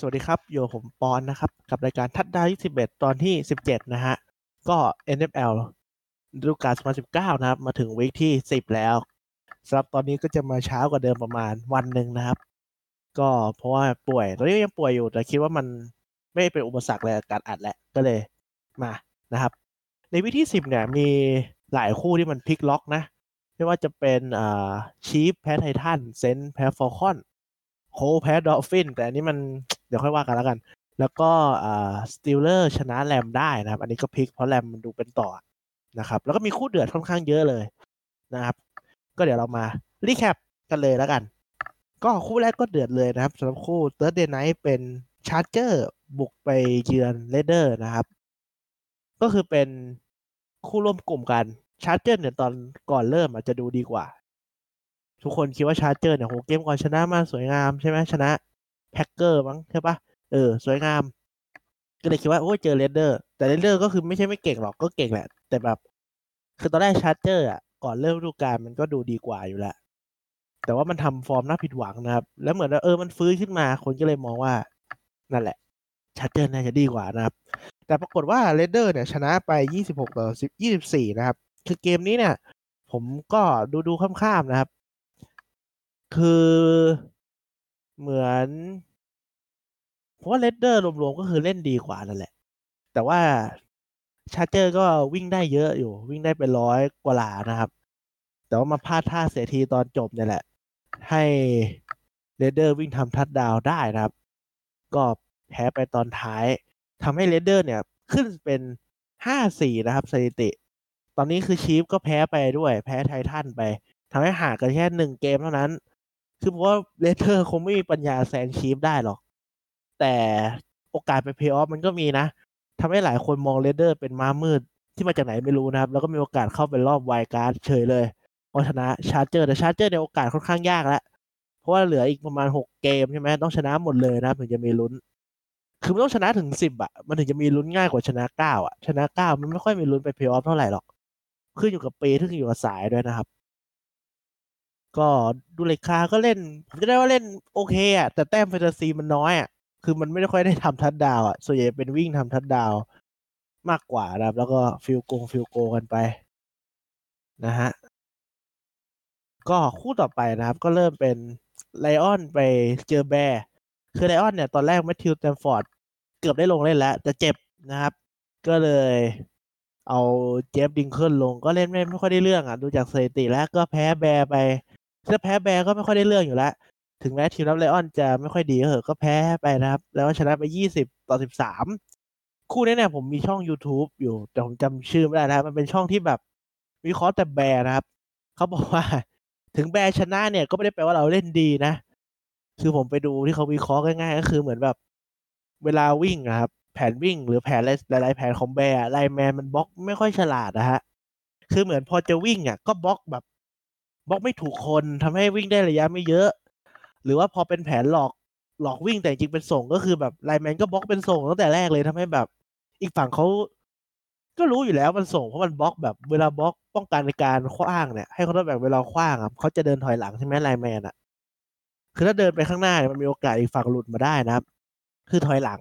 สวัสดีครับโยผมปอนนะครับ กับรายการทัดดาว21 ตอนที่ 17 นะฮะ ก็ NFL ฤดูกาล2019 นะครับ มาถึงวีคที่ 10 แล้วสำหรับตอนนี้ก็จะมาเช้ากว่าเดิมประมาณวันหนึ่งนะครับ ก็เพราะว่าป่วย ตอนนี้ยังป่วยอยู่ แต่คิดว่ามันไม่เป็นอุปสรรคเลยการอัดแหละ ก็เลยมานะครับ ในวีคที่ 10 เนี่ย มีหลายคู่ที่มันพลิกล็อกนะ ไม่ว่าจะเป็นอ่าChief แพ้ Titan Saint แพ้ Falcon Colt แพ้ Dolphin แต่อันนี้มัน เดี๋ยวค่อยว่ากันแล้วกัน แล้วก็ Steeler ชนะแรมได้นะครับ อันนี้ก็พลิกเพราะแรมมันดูเป็นต่อนะครับ แล้วก็มีคู่เดือดค่อนข้างเยอะเลยนะครับ ก็เดี๋ยวเรามา recap กันเลยแล้วกัน ก็คู่แรกก็เดือดเลยนะครับสำหรับคู่ Thursday Night เป็น Charger บุกไปเยือน Raider นะครับ ก็คือเป็นคู่ร่วมกลุ่มกัน Charger เนี่ยตอนก่อนเริ่มอาจจะดูดีกว่า ทุกคนคิดว่า Charger เนี่ยโหเกมก่อนชนะมาสวยงามใช่ไหมชนะ Packer มั้งใช่ปะเออ สวยงาม ก็เลยคิดว่า โอ้เจอ Raider แต่ Raider ก็คือไม่ใช่ไม่เก่งหรอกก็เก่งแหละ แต่แบบ คือตอนแรก Charger อะก่อนเริ่มฤดูกาลมันก็ดูดีกว่าอยู่แล้วแต่ว่ามันทำฟอร์มน่าผิดหวังนะครับ แล้วเหมือนว่าเออมันฟื้นขึ้นมาคนก็เลยมองว่า นั่นแหละCharger น่าจะดีกว่านะครับ แต่ปรากฏว่า Raider เนี่ยชนะไป 26ต่อ10 24 นะครับ คือเกมนี้เนี่ย ผมก็ดูดูข้ามๆนะครับ คือเหมือน เพราะว่า Raider รวมๆก็คือเล่นดีกว่านั่นแหละ แต่ว่า Charger ก็วิ่งได้เยอะอยู่ วิ่งได้เป็นร้อยกว่าหลานะครับ แต่ว่ามาพลาดท่าเสียทีตอนจบเนี่ยแหละ ให้Raider วิ่งทำ touchdown ได้นะครับ ก็แพ้ไปตอนท้ายทำให้ Raider เนี่ยขึ้นเป็นห้าสี่นะครับสถิติ ตอนนี้คือ Chief ก็แพ้ไปด้วย แพ้ไททันไปทำให้ห่างกันแค่หนึ่งเกมเท่านั้น คือเพราะว่า Raider คงไม่มีปัญญาแซง Chief ได้หรอก แต่โอกาสไปเพย์ออฟมันก็มีนะทำให้หลายคนมอง Raider เป็นม้ามืดที่มาจากไหนไม่รู้นะครับ แล้วก็มีโอกาสเข้าไปรอบ wild card เฉยเลยเพราะชนะ Charger แต่ Charger นี่โอกาสค่อนข้างยากแล้ว เพราะว่าเหลืออีกประมาณหกเกมใช่ไหมต้องชนะหมดเลยนะถึงจะมีลุ้น คือมันต้องชนะถึงสิบอะ มันถึงจะมีลุ้นง่ายกว่าชนะเก้าอะ ชนะเก้ามันไม่ค่อยมีลุ้นไปเพย์ออฟเท่าไหร่หรอกขึ้นอยู่กับปีขึ้นอยู่กับสายด้วยนะครับ ก็ Derek Carr ก็เล่นผมจะได้ว่าเล่นโอเคอะแต่แต้มแฟนตาซีมันน้อยอะ คือมันไม่ได้ค่อยได้ทำทัดดาวอะส่วนใหญ่เป็นวิ่งทำทัดดาวมากกว่านะครับ แล้วก็ field goal field goal กันไป นะฮะ ก็คู่ต่อไปนะครับ ก็เริ่มเป็น Lion ไปเจอ Bear คือ Lion เนี่ย ตอนแรก Matthew Stafford เกือบได้ลงเล่นแล้ว แต่เจ็บนะครับ ก็เลยเอา Jeff Driskel ลงก็เล่นไม่ไม่ค่อยได้เรื่องอะ ดูจากสถิติแล้วก็แพ้ Bear ไปถ้าแพ้ Bear ก็ไม่ค่อยได้เรื่องอยู่แล้ว ถึงแม้ทีมรับ Lion จะไม่ค่อยดีก็เหอะก็แพ้ไปนะครับ แล้วชนะไป 20 ต่อ 13 คู่นี้เนี่ยผมมีช่อง YouTube อยู่ แต่ผมจำชื่อไม่ได้นะครับ มันเป็นช่องที่แบบวิเคราะห์แต่ Bears นะครับ เขาบอกว่า ถึง Bears ชนะเนี่ยก็ไม่ได้แปลว่าเราเล่นดีนะ คือผมไปดูที่เขาวิเคราะห์ง่ายๆ ก็คือเหมือนแบบ เวลาวิ่งนะครับ แผนวิ่งหรือแผนหลายๆแผนของ Bears lineman มันบล็อกไม่ค่อยฉลาดนะฮะคือเหมือนพอจะวิ่งอะก็บล็อกแบบบล็อกไม่ถูกคนทำให้วิ่งได้ระยะไม่เยอะ หรือว่าพอเป็นแผนหลอกหลอกวิ่งแต่จริงเป็นส่งก็คือแบบไลแมนก็บล็อกเป็นส่งตั้งแต่แรกเลยทำให้แบบ อีกฝั่งเขาก็รู้อยู่แล้วมันส่งเพราะมันบล็อกแบบเวลาบล็อกป้องกันในการคว้างเนี่ยให้เขาต้องแบบเวลาคว้างอะเขาจะเดินถอยหลังใช่ไหมไลแมนอะ คือถ้าเดินไปข้างหน้าเนี่ยมันมีโอกาสอีกฝั่งหลุดมาได้นะครับ คือถอยหลัง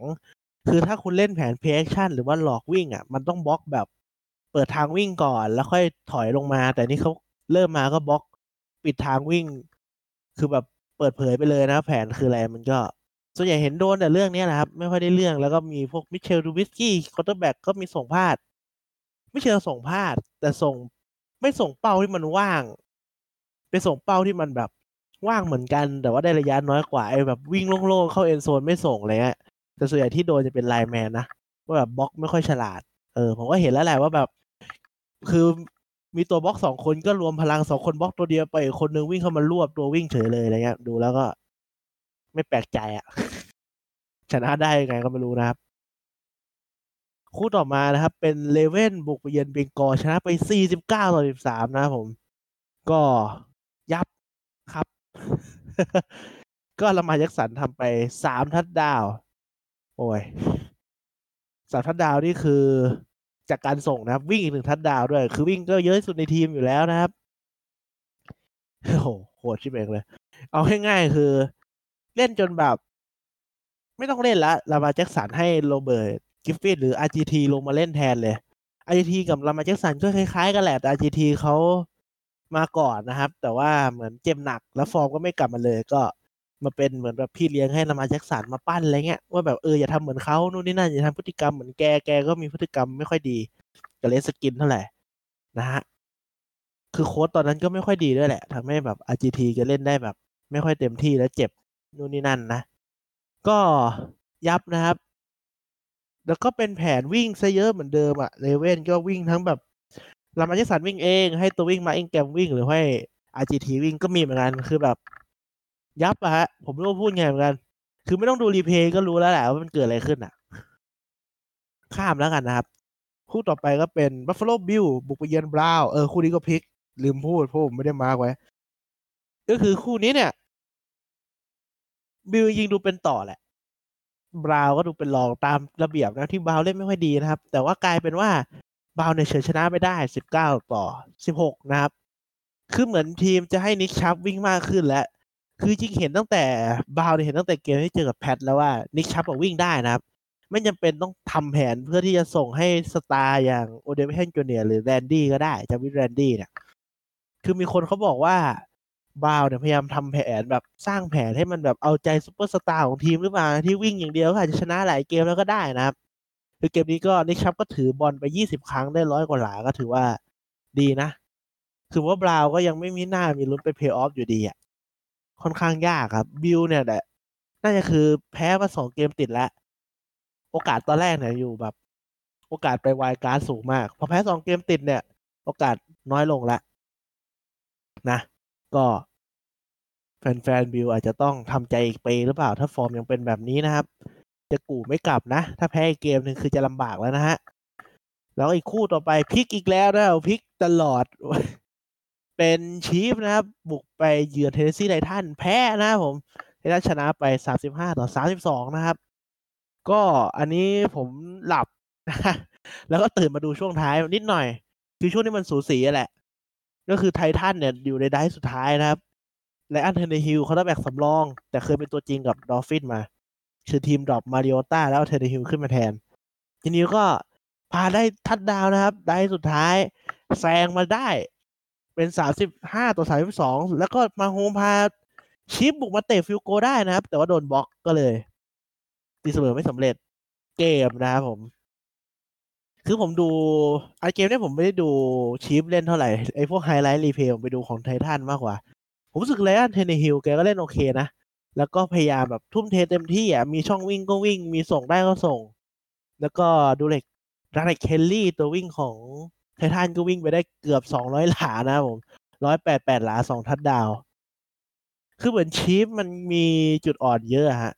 คือถ้าคุณเล่นแผน play action หรือว่าหลอกวิ่งอะ มันต้องบล็อกแบบเปิดทางวิ่งก่อน แล้วค่อยถอยลงมา แต่นี่เขาเริ่มมาก็บล็อกปิดทางวิ่ง คือแบบ เปิดเผยไปเลยนะ แผนคืออะไรมันก็ส่วนใหญ่เห็นโดนแต่เรื่องนี้นะครับ ไม่ค่อยได้เรื่องแล้วก็มีพวก Mitchell Trubisky quarterback ก็มีส่งพลาดไม่เชิงส่งพลาด แต่ส่งไม่ส่งเป้าที่มันว่าง ไปส่งเป้าที่มันแบบว่างเหมือนกัน แต่ว่าได้ระยะน้อยกว่าไอ้แบบวิ่งโล่งๆเข้า end zone ไม่ส่งเลยฮะแต่ส่วนใหญ่ที่โดนจะเป็น lineman นะว่าแบบบล็อกไม่ค่อยฉลาด เออ ผมก็เห็นแล้วแหละว่าแบบ คือ มีตัวบล็อกสองคนก็รวมพลังสองคนบล็อกตัวเดียวไปอีกคนนึงวิ่งเข้ามารวบตัววิ่งเฉยเลยอะไรเงี้ย ดูแล้วก็ ไม่แปลกใจอะ่ะ ชนะได้ยังไงก็ไม่รู้นะครับ คู่ต่อมานะครับ เป็นเลเว่นบุกไปเยือนเบงกอชนะไป49ต่อ13นะครับผม ก็ยับครับ ก็ละมายักสันทำไป3ทัดดาว โอ้ยสามทัดดาวนี่คือ จากการส่งนะครับ วิ่งอีกหนึ่งทัดดาวด้วย คือวิ่งก็เยอะที่สุดในทีมอยู่แล้วนะครับโอ้โหโหดชิบเป๋งเลย เอาง่ายๆคือ เล่นจนแบบ ไม่ต้องเล่นละลามาแจ็คสันให้โรเบิร์ตกิฟฟินหรือ RGT ลงมาเล่นแทนเลย RGT กับลามาแจ็คสันก็คล้ายๆกันแหละแต่ RGT เขามาก่อนนะครับ แต่ว่าเหมือนเจ็บหนักแล้วฟอร์มก็ไม่กลับมาเลยก็ มาเป็นเหมือนแบบพี่เลี้ยงให้ Lamar Jackson มาปั้นอะไรเงี้ยว่าแบบเอออย่าทำเหมือนเขานู่นนี่นั่นอย่าทำพฤติกรรมเหมือนแกแกก็มีพฤติกรรมไม่ค่อยดีกับ Redskins เท่าไหร่นะฮะคือโค้ชตอนนั้นก็ไม่ค่อยดีด้วยแหละทำให้แบบ RG3 ก็เล่นได้แบบ ไม่ค่อยเต็มที่แล้วเจ็บนู่นนี่นั่นนะ ก็ยับนะครับ แล้วก็เป็นแผนวิ่งซะเยอะเหมือนเดิมอะ Ravens ก็วิ่งทั้งแบบ Lamar Jackson วิ่งเอง ให้ตัววิ่ง Mark Ingram วิ่งหรือให้ RG3 วิ่งก็มีเหมือนกันคือแบบ ยับอะฮะ ผมไม่รู้พูดไงเหมือนกัน คือไม่ต้องดู replay ก็รู้แล้วแหละว่ามันเกิดอะไรขึ้นอะข้ามแล้วกันนะครับ คู่ต่อไปก็เป็น Buffalo Bill บุกไปเยือนบราวเออคู่นี้ก็พลิก ลืมพูดเพราะผมไม่ได้ mark ไว้ ก็คือคู่นี้เนี่ย บิลยิงดูเป็นต่อแหละบราวก็ดูเป็นรองตามระเบียบนะที่ Browns เล่นไม่ค่อยดีนะครับ แต่ว่ากลายเป็นว่าBrowns เนี่ยเฉือนชนะมาได้สิบเก้าต่อสิบหกนะครับ คือเหมือนทีมจะให้ Nick Chubb วิ่งมากขึ้นแล้ว คือจริงเห็นตั้งแต่ Browns เนี่ยเห็นตั้งแต่เกมที่เจอกับ Pats แล้วว่า Nick Chubb วิ่งได้นะครับ ไม่จำเป็นต้องทำแผนเพื่อที่จะส่งให้ star อย่าง Odell Beckham Junior หรือ Landry ก็ได้ Jarvis Landry เนี่ย คือมีคนเขาบอกว่าบาวเนี่ยพยายามทำแผนแบบสร้างแผนให้มันแบบเอาใจซูเปอร์สตาร์ของทีมหรือเปล่าที่วิ่งอย่างเดียวอาจจะชนะหลายเกมแล้วก็ได้นะครับ คือเกมนี้ก็ Nick Chubb ก็ถือบอลไปยี่สิบครั้งได้ร้อยกว่าหลาก็ถือว่าดีนะ คือว่า Browns ก็ยังไม่มีหน้ามีลุ้นไปเพย์ออฟอยู่ดีอะ ค่อนข้างยากครับ Bills เนี่ยแหละน่าจะคือแพ้มาสองเกมติดแล้ว โอกาสตอนแรกเนี่ยอยู่แบบ โอกาสไป wildcard สูงมาก พอแพ้สองเกมติดเนี่ย โอกาสน้อยลงละนะ ก็ แฟนๆ Bills อาจจะต้องทำใจอีกปีหรือเปล่า ถ้าฟอร์มยังเป็นแบบนี้นะครับ จะกู่ไม่กลับนะ ถ้าแพ้อีกเกมหนึ่งคือจะลำบากแล้วนะฮะแล้วอีกคู่ต่อไปพลิกอีกแล้วนะพลิกตลอด เป็นชีฟนะครับ บุกไปเยือนเทนเนสซีไททันแพ้นะครับผมไททันชนะไป 35 ต่อ 32 นะครับ ก็อันนี้ผมหลับนะแล้วก็ตื่นมาดูช่วงท้ายนิดหน่อย คือช่วงนี้มันสูสีแหละ ก็คือไททันเนี่ยอยู่ในได้สุดท้ายนะครับ Ryan Tannehill quarterback สำรอง แต่เคยเป็นตัวจริงกับ Dolphins มา คือทีม drop Mariota แล้ว Tannehill ขึ้นมาแทน ทีนี้ก็พาได้ทัดดาวนะครับ ได้สุดท้ายแซงมาได้ เป็นสามสิบห้าต่อสามสิบสองแล้วก็ Mahomes พา Chiefs บุกมาเตะ field goal ได้นะครับ แต่ว่าโดนบล็อกก็เลย ตีเสมอไม่สำเร็จเกมนะครับผม คือผมดูไอเกมเนี้ยผมไม่ได้ดูChiefs เล่นเท่าไหร่ ไอพวกไฮไลท์ replay ผมไปดูของ Titans มากกว่า ผมรู้สึก Ryan Tannehill แกก็เล่นโอเคนะ แล้วก็พยายามแบบทุ่มเทเต็มที่อะ มีช่องวิ่งก็วิ่ง มีส่งได้ก็ส่ง แล้วก็ดู Derrick Derrick Henry ตัววิ่งของ Titans ก็วิ่งไปได้เกือบสองร้อยหลานะผมร้อยแปดแปดหลาสอง touchdown คือเหมือน Chiefs มันมีจุดอ่อนเยอะฮะ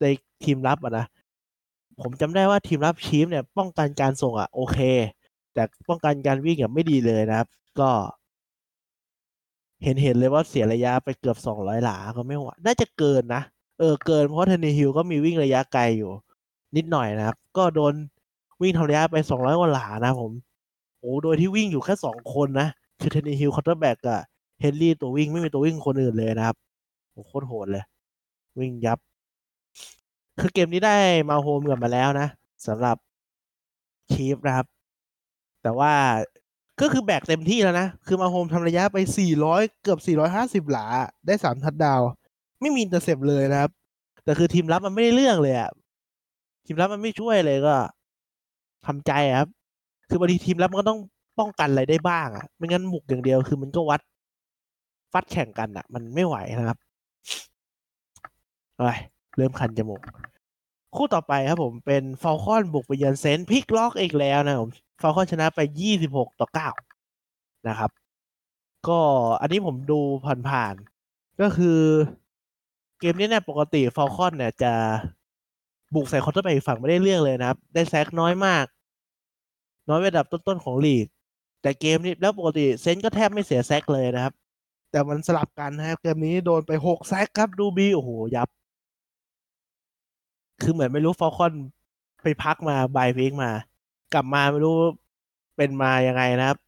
ในทีมรับอะนะ ผมจำได้ว่าทีมรับ Chiefs เนี่ย ป้องกันการส่งอะโอเค แต่ป้องกันการวิ่งอะไม่ดีเลยนะครับ ก็ เห็นเห็นเลยว่าเสียระยะไปเกือบสองร้อยหลาก็ไม่ไหวน่าจะเกินนะ เออเกินเพราะ Tannehill ก็มีวิ่งระยะไกลอยู่ นิดหน่อยนะครับ ก็โดนวิ่งทำระยะไปสองร้อยกว่าหลานะผม โอ้โดยที่วิ่งอยู่แค่สองคนนะคือ Tannehill quarterback กับเฮนรี่ตัววิ่งไม่มีตัววิ่งคนอื่นเลยนะครับโอ้โคตรโหดเลย วิ่งยับ คือเกมนี้ได้ Mahomes กลับมาแล้วนะสำหรับ Chiefs นะครับ แต่ว่าก็คือแบกเต็มที่แล้วนะ คือ Mahomes ทำระยะไป 400 เกือบ 450 หลา ได้สามทัดดาว ไม่มี intercept เลยนะครับ แต่คือทีมรับมันไม่ได้เรื่องเลยอะทีมรับมันไม่ช่วยเลยก็ทำใจครับ คือบางทีทีมรับมันก็ต้องป้องกันอะไรได้บ้างอะไม่งั้นบุกอย่างเดียวคือมันก็วัดฟัดแข่งกันอะมันไม่ไหวนะครับไปเริ่มคันจมูก คู่ต่อไปครับผมเป็น Falcons บุกไปเยือน Saints พลิกล็อกอีกแล้วนะผม Falcons ชนะไป26ต่อ9นะครับ ก็อันนี้ผมดูผ่านๆก็คือเกมนี้เนี่ยปกติ Falcons เนี่ยจะบุกใส่ quarterback ฝั่งไม่ได้เรื่องเลยนะครับ ได้ sack น้อยมาก น้อยระดับต้นๆของลีก แต่เกมนี้แล้วปกติเซนก็แทบไม่เสียแซกเลยนะครับ แต่มันสลับกันนะครับเกมนี้โดนไป6แซกครับดูบีโอ้โหยับ คือเหมือนไม่รู้ฟอลคอนไปพักมาบายพีกมา กลับมาไม่รู้เป็นมายังไงนะครับ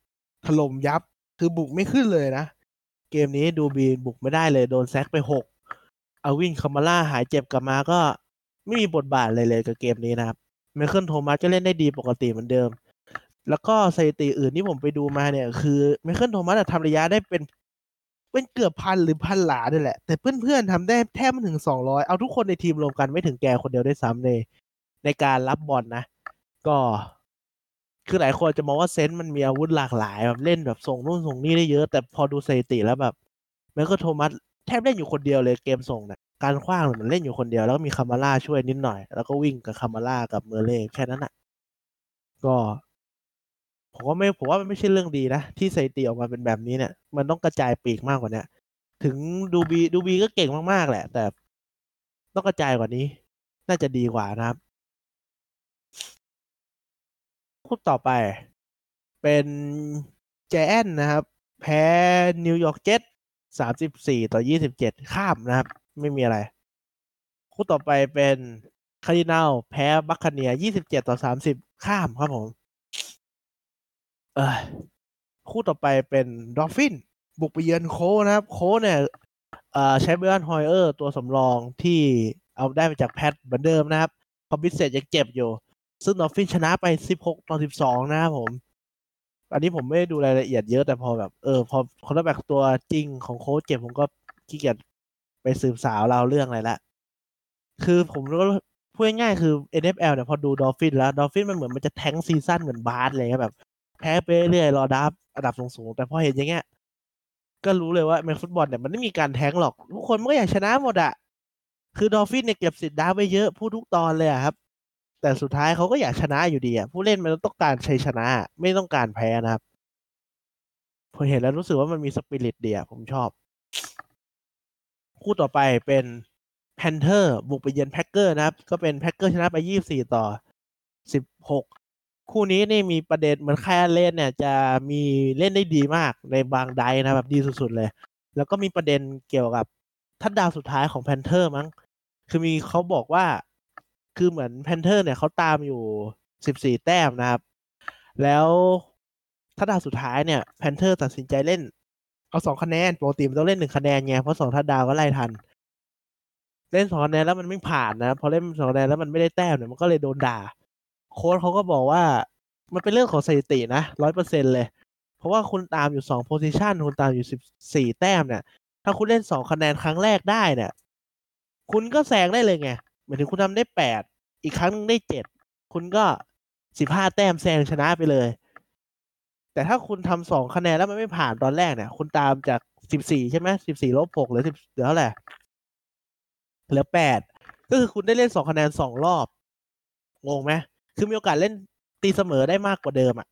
ถล่มยับคือบุกไม่ขึ้นเลยนะ เกมนี้ดูบีบุกไม่ได้เลยโดนแซกไปหกเอาวินคามาล่าหายเจ็บกลับมาก็ไม่มีบทบาทเลยเลยกับเกมนี้นะครับMichael Thomas ก็เล่นได้ดีปกติเหมือนเดิม แล้วก็สถิติอื่นที่ผมไปดูมาเนี่ย คือ Michael Thomas ทำระยะได้เป็น เป็นเกือบพันหรือพันหลาด้วยแหละ แต่เพื่อนๆทำได้แทบไม่ถึงสองร้อยเอาทุกคนในทีมรวมกันไม่ถึงแกคนเดียวได้ซ้ำในในการรับบอลนะ ก็ คือหลายคนจะมองว่า Saints มันมีอาวุธหลากหลายแบบเล่นแบบส่งนู่นส่งนี่ได้เยอะ แต่พอดูสถิติแล้วแบบ Michael Thomas แทบเล่นอยู่คนเดียวเลยเกมส่งเนี่ยการขว้างมันเล่นอยู่คนเดียวแล้วก็มี Kamara ช่วยนิดหน่อย แล้วก็วิ่งกับ Kamara กับ Murray แค่นั้นอะ ก็ ผมว่าไม่ผมว่ามันไม่ใช่เรื่องดีนะ ที่สถิติออกมาเป็นแบบนี้เนี่ย มันต้องกระจายปีกมากกว่านี้ถึงดูบีดูบีก็เก่งมากๆแหละ แต่ต้องกระจายกว่านี้ น่าจะดีกว่านะครับคู่ต่อไป เป็นแจแอนนะครับ แพ้นิวยอร์กเจ็ตสามสิบสี่ต่อยี่สิบเจ็ดข้ามนะครับ ไม่มีอะไร คู่ต่อไปเป็น Cardinals แพ้ Buccaneers ยี่สิบเจ็ดต่อสามสิบข้ามครับผม เออคู่ต่อไปเป็น Dolphins บุกไปเยือน Colts นะครับ Colts เนี่ยใช้ Brian Hoyer ตัวสำรองที่เอาได้มาจาก Pats เหมือนเดิมนะครับพอ Brissett ยังเจ็บอยู่ ซึ่ง Dolphins ชนะไปสิบหกต่อสิบสองนะครับผม อันนี้ผมไม่ได้ดูรายละเอียดเยอะแต่พอแบบ เออ พอ quarterback ตัวจริงของ Colts เจ็บผมก็ขี้เกียจไปสืบสาวราวเรื่องอะไรละ คือผมก็พูดง่ายๆคือ NFL เนี่ยพอดู Dolphins แล้ว Dolphins มันเหมือนมันจะ tank season เหมือนบาสเลยแบบ แพ้ไปเรื่อยรอ draft อันดับสูงๆแต่พอเห็นอย่างเงี้ย ก็รู้เลยว่าอเมริกันฟุตบอลเนี่ยมันไม่มีการแทงหรอกทุกคนมันก็อยากชนะหมดอะคือ Dolphins เนี่ยเก็บสิทธิ์ draft ไปเยอะพูดทุกตอนเลยอะครับ แต่สุดท้ายเขาก็อยากชนะอยู่ดีอะผู้เล่นมันต้องการชัยชนะ ไม่ต้องการแพ้นะครับพอเห็นแล้วรู้สึกว่ามันมีสปิริตเดียผมชอบ คู่ต่อไปเป็น Panthers บุกไปเยือน Packers นะครับ ก็เป็น Packers ชนะไปยี่สิบสี่ต่อสิบหก คู่นี้นี่มีประเด็นเหมือน Kyle Allen เนี่ยจะมีเล่นได้ดีมากในบางไดนะแบบดีสุดๆเลย แล้วก็มีประเด็นเกี่ยวกับ touchdown สุดท้ายของ Panthers มั้งคือมีเขาบอกว่าคือเหมือน Panthers เนี่ยเขาตามอยู่สิบสี่แต้มนะครับ แล้ว touchdown สุดท้ายเนี่ย Panthers ตัดสินใจเล่น เอาสองคะแนนปกติมันต้องเล่นหนึ่งคะแนนไงเพราะสองทัดดาวก็ไล่ทัน เล่นสองคะแนนแล้วมันไม่ผ่านนะพอเล่นสองคะแนนแล้วมันไม่ได้แต้มเนี่ยมันก็เลยโดนด่า โค้ชเขาก็บอกว่า มันเป็นเรื่องของสถิตินะร้อยเปอร์เซ็นต์เลย เพราะว่าคุณตามอยู่สอง possession คุณตามอยู่สิบสี่แต้มเนี่ย ถ้าคุณเล่นสองคะแนนครั้งแรกได้เนี่ย คุณก็แซงได้เลยไงหมายถึงคุณทำได้แปดอีกครั้งนึงได้เจ็ดคุณก็สิบห้าแต้มแซงชนะไปเลย แต่ถ้าคุณทำสองคะแนนแล้วมันไม่ผ่านตอนแรกเนี่ย คุณตามจากสิบสี่ใช่ไหมสิบสี่ลบหกหรือสิบเหลือเท่าไหร่เหลือแปดก็คือคุณได้เล่นสองคะแนนสองรอบ งงไหม คือมีโอกาสเล่นตีเสมอได้มากกว่าเดิมอะ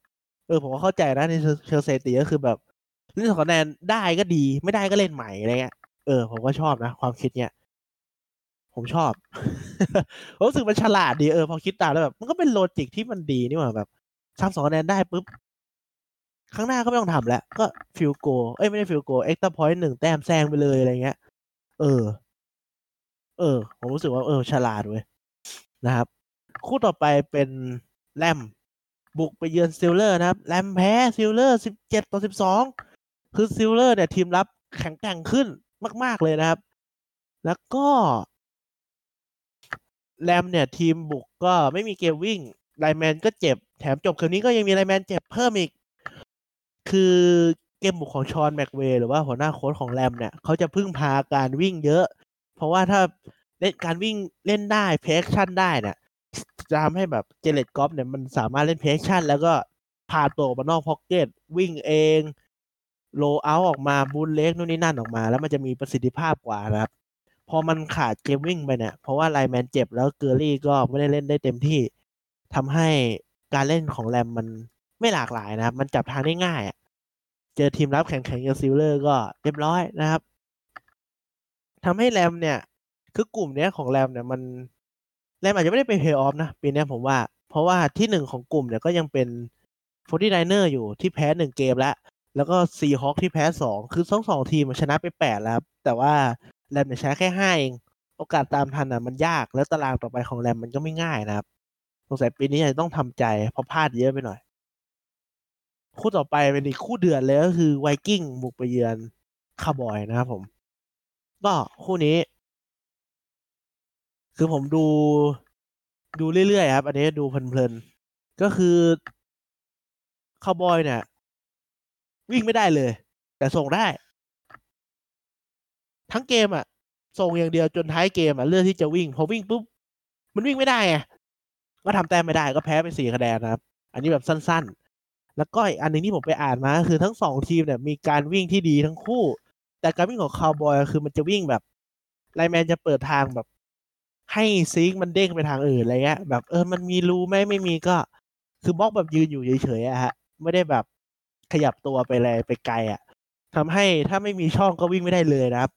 เออผมก็เข้าใจนะในเชลซีตีก็คือแบบเล่นสองคะแนนได้ก็ดี ไม่ได้ก็เล่นใหม่อะไรเงี้ยเออผมก็ชอบนะความคิดเนี้ยผมชอบรู้สึกมันฉลาดดีเออพอคิดตามแล้วแบบมันก็เป็น logic ที่มันดีนี่หว่าแบบทำสองคะแนนได้ปุ๊บข้างหน้าก็ไม่ต้องทำแล้วก็ field goal เอ้ยไม่ได้ field goal extra point หนึ่งแต้มแซงไปเลยอะไรเงี้ย เออ เออ ผมรู้สึกว่าเออฉลาดเว้ยนะครับ คู่ต่อไปเป็น Ramsบุกไปเยือน Steelers นะครับ Rams แพ้ Steelers สิบเจ็ดต่อสิบสองคือ Steelers เนี่ยทีมรับแข็งแกร่งขึ้นมาก ๆ เลยนะครับ แล้วก็ Rams เนี่ยทีมบุกก็ไม่มีเกมวิ่ง lineman ก็เจ็บ แถมจบคืนนี้ก็ยังมี lineman เจ็บเพิ่มอีก คือเกมบุกของ Sean McVay หรือว่าหัวหน้าโค้ชของ Rams เนี่ยเขาจะพึ่งพาการวิ่งเยอะ เพราะว่าถ้าเล่นการวิ่งเล่นได้ play action ได้เนี่ย จะทำให้แบบ Jared Goff เนี่ยมันสามารถเล่น play action แล้วก็พาตัวมานอก pocket วิ่งเอง rollout ออกมา bootleg นู่นนี่นั่นออกมา แล้วมันจะมีประสิทธิภาพกว่านะครับ พอมันขาดเกมวิ่งไปเนี่ย เพราะว่า lineman เจ็บแล้ว Gurley ก็ไม่ได้เล่นได้เต็มที่ทำให้การเล่นของ Rams มันไม่หลากหลายนะครับ มันจับทางได้ง่ายเจอทีมรับแข็งแกร่งกับ Steelers ก็เรียบร้อยนะครับทำให้ Rams เนี่ย คือกลุ่มเนี้ยของ Rams เนี่ยมัน Rams อาจจะไม่ได้เป็นเพย์ออฟนะ ปีนี้ผมว่า เพราะว่าที่หนึ่งของกลุ่มเนี่ยก็ยังเป็น Forty Niners อยู่ที่แพ้หนึ่งเกมแล้ว แล้วก็ Seahawks ที่แพ้สองคือทั้งสองทีมชนะไปแปดแล้ว แต่ว่า Rams เนี่ยชนะแค่ห้าเอง โอกาสตามทันอะมันยากแล้วตารางต่อไปของ Rams มันก็ไม่ง่ายนะครับสงสัยปีนี้จะต้องทำใจเพราะพลาดเยอะไปหน่อย คู่ต่อไปเป็นอีกคู่เดือดเลยก็คือ Vikings บุกไปเยือนคาร์บอยนะครับผม ก็คู่นี้ คือผมดูดูเรื่อยๆครับ อันนี้ดูเพลินๆก็คือคาวบอยเนี่ย วิ่งไม่ได้เลย แต่ส่งได้ ทั้งเกมอะส่งอย่างเดียวจนท้ายเกมอะเลือกที่จะวิ่ง พอวิ่งปุ๊บ มันวิ่งไม่ได้ไงก็ทำแต้มไม่ได้ก็แพ้ไปสี่คะแนนนะครับ อันนี้แบบสั้นๆ แล้วก็อีกอันหนึงที่ผมไปอ่านมาคือทั้งสองทีมเนี่ย มีการวิ่งที่ดีทั้งคู่ แต่การวิ่งของคาวบอยคือมันจะวิ่งแบบไลแมนจะเปิดทางแบบ ให้ซิงมันเด้งไปทางอื่นอะไรเงี้ยแบบเออมันมีรูไหมไม่มีก็ คือบล็อกแบบยืนอยู่เฉยๆอะฮะ ไม่ได้แบบขยับตัวไปอะไรไปไกลอะทำให้ถ้าไม่มีช่องก็วิ่งไม่ได้เลยนะครับ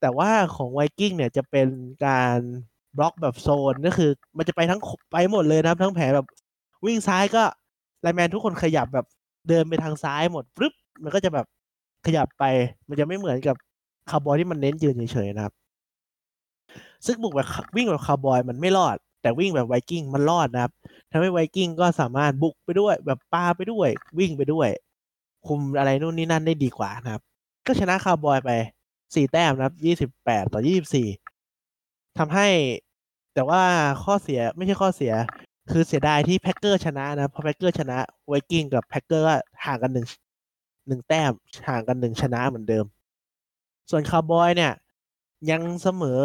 แต่ว่าของไวกิ้งเนี่ยจะเป็นการบล็อกแบบโซนก็คือ มันจะไปทั้งไปหมดเลยนะครับ ทั้งแผงแบบวิ่งซ้ายก็ lineman ทุกคนขยับแบบเดินไปทางซ้ายหมดปึ๊บมันก็จะแบบขยับไป มันจะไม่เหมือนกับคาร์บอยที่มันเน้นยืนเฉยๆนะครับ ซึ่งบุกแบบวิ่งแบบคาร์บอยมันไม่รอด แต่วิ่งแบบ Vikings มันรอดนะครับทำให้ Vikings ก็สามารถบุกไปด้วยแบบปาไปด้วย วิ่งไปด้วย คุมอะไรนู่นนี่นั่นได้ดีกว่านะครับ ก็ชนะคาร์บอยไปสี่แต้มนะครับยี่สิบแปดต่อยี่สิบสี่ทำให้แต่ว่าข้อเสียไม่ใช่ข้อเสีย คือเสียดายที่ Packers ชนะนะเพราะ Packers ชนะ Vikings กับ Packers ห่างกันหนึ่งหนึ่งแต้มห่างกันหนึ่งชนะเหมือนเดิม ส่วนคาร์บอยเนี่ย ยังเสมอ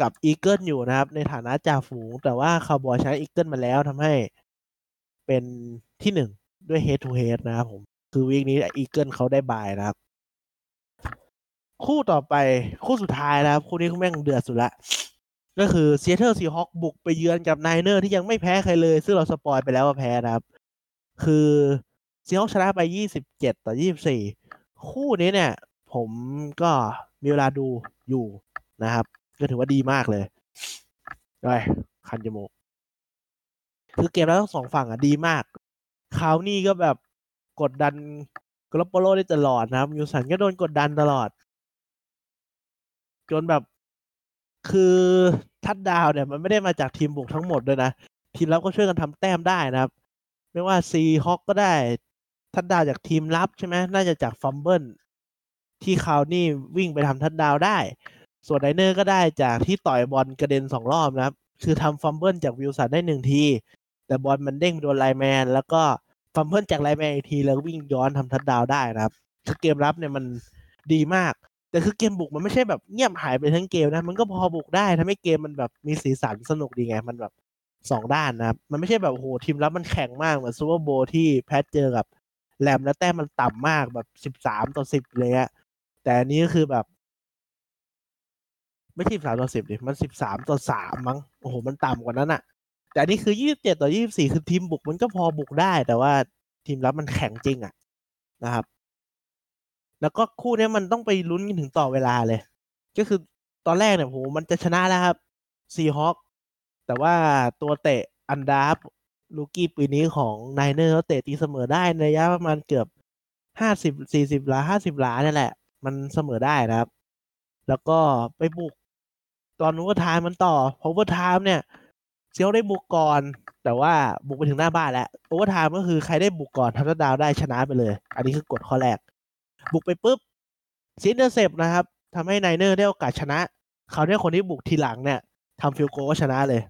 กับ Eagles อยู่นะครับ ในฐานะจ่าฝูง แต่ว่าคาร์บอยชนะ Eagles มาแล้วทำให้เป็นที่หนึ่งด้วย head to head นะครับผม คือ week นี้ Eagles เขาได้ bye นะครับ คู่ต่อไปคู่สุดท้ายนะครับ คู่นี้คุณแม่งเดือดสุดละ ก็คือ Seattle Seahawks บุกไปเยือนกับ Niners ที่ยังไม่แพ้ใครเลย ซึ่งเรา spoil ไปแล้วว่าแพ้นะครับ คือ Seahawks ชนะไป27ต่อ24คู่นี้เนี่ย ผมก็มีเวลาดูอยู่นะครับ ก็ถือว่าดีมากเลยไปคันจมูกคือเกมแล้วทั้งสองฝั่งอะดีมากคราวนี้ก็แบบกดดัน Garoppolo ได้ตลอดนะครับวิลสันก็โดนกดดันตลอด จนแบบคือทัดดาวเนี่ย มันไม่ได้มาจากทีมบุกทั้งหมดด้วยนะ ทีมรับก็ช่วยกันทำแต้มได้นะครับ ไม่ว่า Seahawk ก็ได้ ทัดดาวจากทีมรับใช่ไหมน่าจะจาก fumble ที่คราวนี้วิ่งไปทำทัดดาวได้ ส่วน Niner ก็ได้จากที่ต่อยบอลกระเด็นสองรอบนะครับ คือทำ fumble จากวิลสันได้หนึ่งที แต่บอลมันเด้งโดน lineman แล้วก็ fumble จาก lineman อีกที แล้ววิ่งย้อนทำทัดดาวได้นะครับคือเกมรับเนี่ยมันดีมาก แต่คือเกมบุกมันไม่ใช่แบบเงียบหายไปทั้งเกมนะ มันก็พอบุกได้ทำให้เกมมันแบบมีสีสันสนุกดีไง มันแบบสองด้านนะครับ มันไม่ใช่แบบโหทีมรับมันแข็งมากเหมือน Super Bowl ที่ Pat เจอกับแรมแล้วแต้มมันต่ำมากแบบสิบสามต่อสิบเลยอะแต่อันนี้ก็คือแบบ ไม่ใช่สามต่อสิบดิมันสิบสามต่อสามมั้งโอ้โหมันต่ำกว่านั้นอะแต่อันนี้คือยี่สิบเจ็ดต่อยี่สิบสี่คือทีมบุกมันก็พอบุกได้ แต่ว่าทีมรับมันแข็งจริงอะนะครับ แล้วก็คู่นี้มันต้องไปลุ้นกันถึงต่อเวลาเลย ก็คือตอนแรกเนี่ยโหมันจะชนะแล้วครับซีฮอคแต่ว่าตัวเตะอันดาฟลูกี้ปีนี้ของไนเนอร์เขาเตะตีเสมอได้ในระยะประมาณเกือบห้าสิบสี่สิบล้าห้าสิบล้านี่แหละ มันเสมอได้นะครับ แล้วก็ไปบุก ตอน overtime มันต่อเพราะว่า overtime เนี่ย Seahawk ได้บุกก่อน แต่ว่าบุกไปถึงหน้าบ้านแล้ว overtime ก็คือใครได้บุกก่อนทำดาวได้ชนะไปเลย อันนี้คือกฎข้อแรก บุกไปปุ๊บโดน intercept นะครับทำให้ Niner ได้โอกาสชนะ เขาเนี่ยคนที่บุกทีหลังเนี่ยทำ field goal ก็ชนะเลย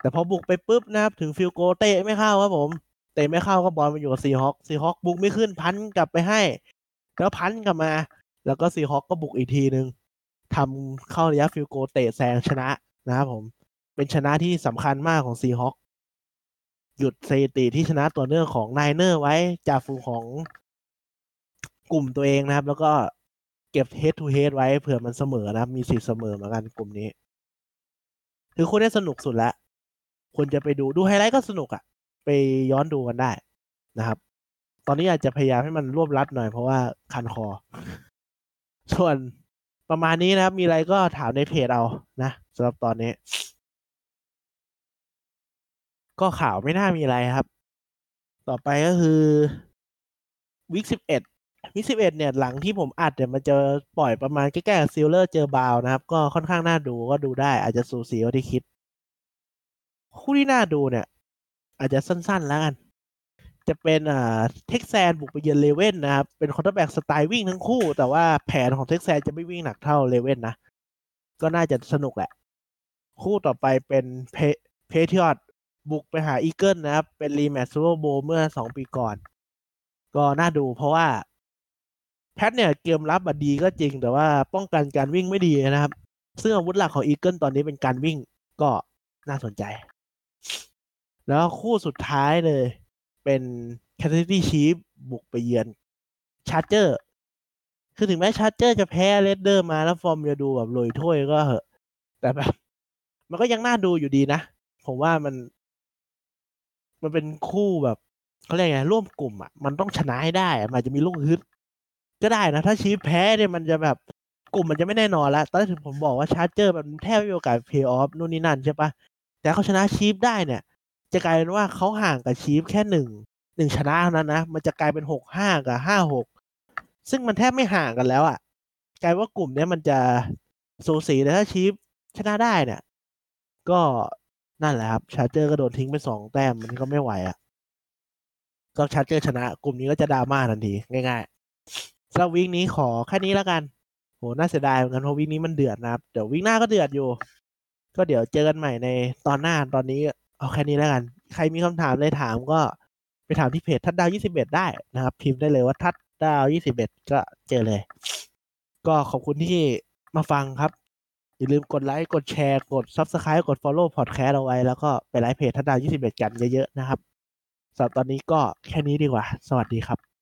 แต่พอบุกไปปุ๊บนะครับถึง field goal เตะไม่เข้าครับผม เตะไม่เข้าก็บอลมาอยู่กับ Seahawk Seahawk บุกไม่ขึ้น punt กลับไปให้ แล้ว punt กลับมา แล้วก็ Seahawk ก็บุกอีกทีนึง ทำเข้าระยะ field goal เตะแซงชนะนะครับผม เป็นชนะที่สำคัญมากของ Seahawk หยุดสถิติที่ชนะต่อเนื่องของ Niner ไว้จ่าฝูงของกลุ่มตัวเองนะครับ แล้วก็เก็บ head to head ไว้เผื่อมันเสมอนะครับ มีสิทธิ์เสมอเหมือนกันกลุ่มนี้ คือคู่นี้สนุกสุดแล้วควรจะไปดูดูไฮไลท์ก็สนุกอะ่ะ ไปย้อนดูกันได้นะครับ ตอนนี้อาจจะพยายามให้มันรวบรัดหน่อยเพราะว่าคันคอ ส่วน ประมาณนี้นะครับ มีอะไรก็ถามในเพจเอานะสำหรับตอนนี้ ก็ข่าวไม่น่ามีอะไรครับ ต่อไปก็คือวิกสิบเอ็ดวิกสิบเอ็ดเนี่ยหลังที่ผมอัดเนี่ยมันจะปล่อยประมาณใกล้ๆซิลเลอร์เจอบาวนะครับ ก็ค่อนข้างน่าดูก็ดูได้ อาจจะสูสีกว่าที่คิด คู่ที่น่าดูเนี่ย อาจจะสั้นๆแล้วกัน จะเป็นอ่า Texan บุกไปเยือน Raven นะครับ เป็น quarterback สไตล์วิ่งทั้งคู่ แต่ว่าแผนของ Texan จะไม่วิ่งหนักเท่า Raven นะ ก็น่าจะสนุกแหละ คู่ต่อไปเป็น Patriot บุกไปหา Eagle นะครับ เป็น rematch Super Bowl เมื่อสองปีก่อน ก็น่าดูเพราะว่า Pat เนี่ยเกมรับอะดีก็จริง แต่ว่าป้องกันการวิ่งไม่ดีนะครับ ซึ่งอาวุธหลักของ Eagle ตอนนี้เป็นการวิ่งก็น่าสนใจ แล้วคู่สุดท้ายเลย เป็น Kansas City Chief บุกไปเยือน Charger คือถึงแม้ Charger จะแพ้ Raider มาแล้วฟอร์มจะดูแบบลอยถ้วยก็เหอะ แต่แบบ มันก็ยังน่าดูอยู่ดีนะ ผมว่ามัน มันเป็นคู่แบบเขาเรียกไง ร่วมกลุ่มอะ มันต้องชนะให้ได้มันจะมีลูกฮึดก็ได้นะ ถ้า Chief แพ้เนี่ยมันจะแบบกลุ่มมันจะไม่แน่นอนแล้วตอนแรกถึงผมบอกว่า Charger มันแทบไม่มีโอกาสเพย์ออฟนู่นนี่นั่นใช่ปะแต่เขาชนะ Chief ได้เนี่ย จะกลายเป็นว่าเขาห่างกับ Chief แค่หนึ่งหนึ่งชนะเท่านั้นนะ มันจะกลายเป็นหกห้ากับห้าหกซึ่งมันแทบไม่ห่างกันแล้วอะ่ะ กลายเป็นว่ากลุ่มเนี้ยมันจะสูสีแต่ถ้า Chief ชนะได้เนี่ย ก็นั่นแหละครับ Charger ก็โดนทิ้งไปสองแต้มมันก็ไม่ไหวอะ่ะ ก็ Charger ชนะ กลุ่มนี้ก็จะดราม่าทันที ง่ายๆสำหรับ week นี้ขอแค่นี้แล้วกันโหน่าเสียดายเหมือนกันเพราะ week นี้มันเดือดนะครับ เดี๋ยว week หน้าก็เดือดอยู่ ก็เดี๋ยวเจอกันใหม่ในตอนหน้าตอนนี้ เอาแค่นี้แล้วกัน ใครมีคำถามเลยถามก็ไปถามที่เพจทัดดาวยี่สิบเอ็ดได้นะครับ พิมพ์ได้เลยว่าทัดดาวยี่สิบเอ็ดก็เจอเลย ก็ขอบคุณที่มาฟังครับ อย่าลืมกดไลค์กดแชร์กด Subscribe กด Follow Podcast เอาไว้ แล้วก็ไปไลค์เพจทัดดาวยี่สิบเอ็ดกันเยอะๆนะครับสำหรับตอนนี้ก็แค่นี้ดีกว่า สวัสดีครับ